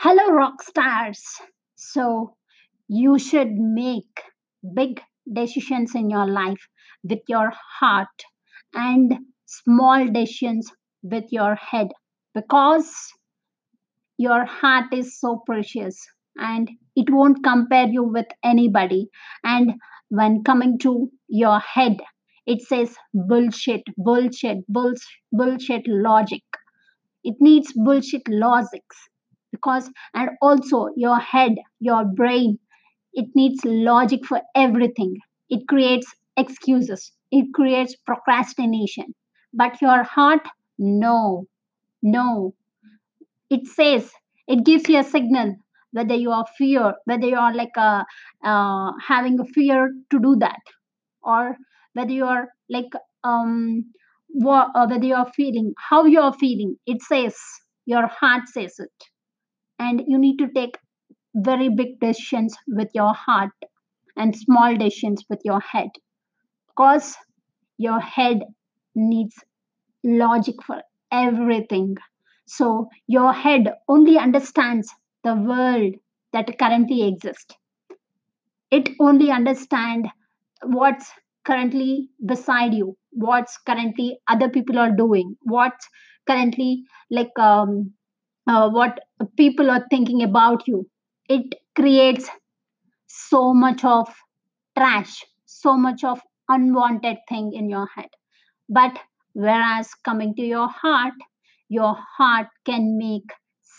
Hello, rock stars. So, you should make big decisions in your life with your heart and small decisions with your head because your heart is so precious and it won't compare you with anybody. And when coming to your head, it says bullshit, bullshit, bullshit, bullshit logic it needs bullshit logics because and also your head your brain. It needs logic for everything. It creates excuses. It creates procrastination. But your heart no no. It says it gives you a signal whether you are fear whether you are like a, uh, having a fear to do that. Or whether you're like um what, uh, whether you're feeling how you're feeling. It says your heart says it and you need to take very big decisions with your heart and small decisions with your head. Because your head needs logic for everything. So your head only understands the world that currently exists. It only understands what's currently beside you what's currently other people are doing what's currently like um, uh, what people are thinking about you. It creates so much of trash so much of unwanted thing in your head. But whereas coming to your heart your heart can make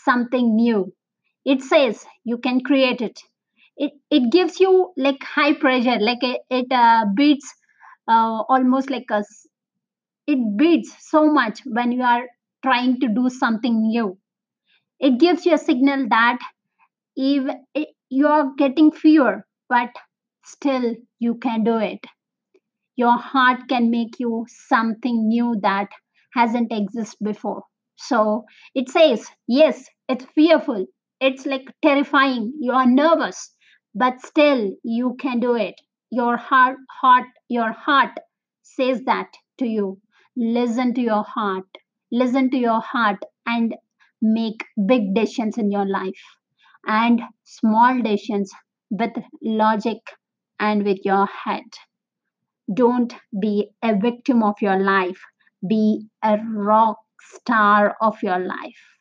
something new. It says you can create it. It it gives you like high pressure like it, it uh, beats uh, almost like a it beats so much when you are trying to do something new it gives you a signal that even you are getting fear but still you can do it. Your heart can make you something new that hasn't existed before. So it says yes it's fearful. It's like terrifying. You are nervous but still you can do it. Your heart heart your heart says that to you. Listen to your heart. Listen to your heart and make big decisions in your life and small decisions with logic and with your head don't be a victim of your life. Be a rock star of your life.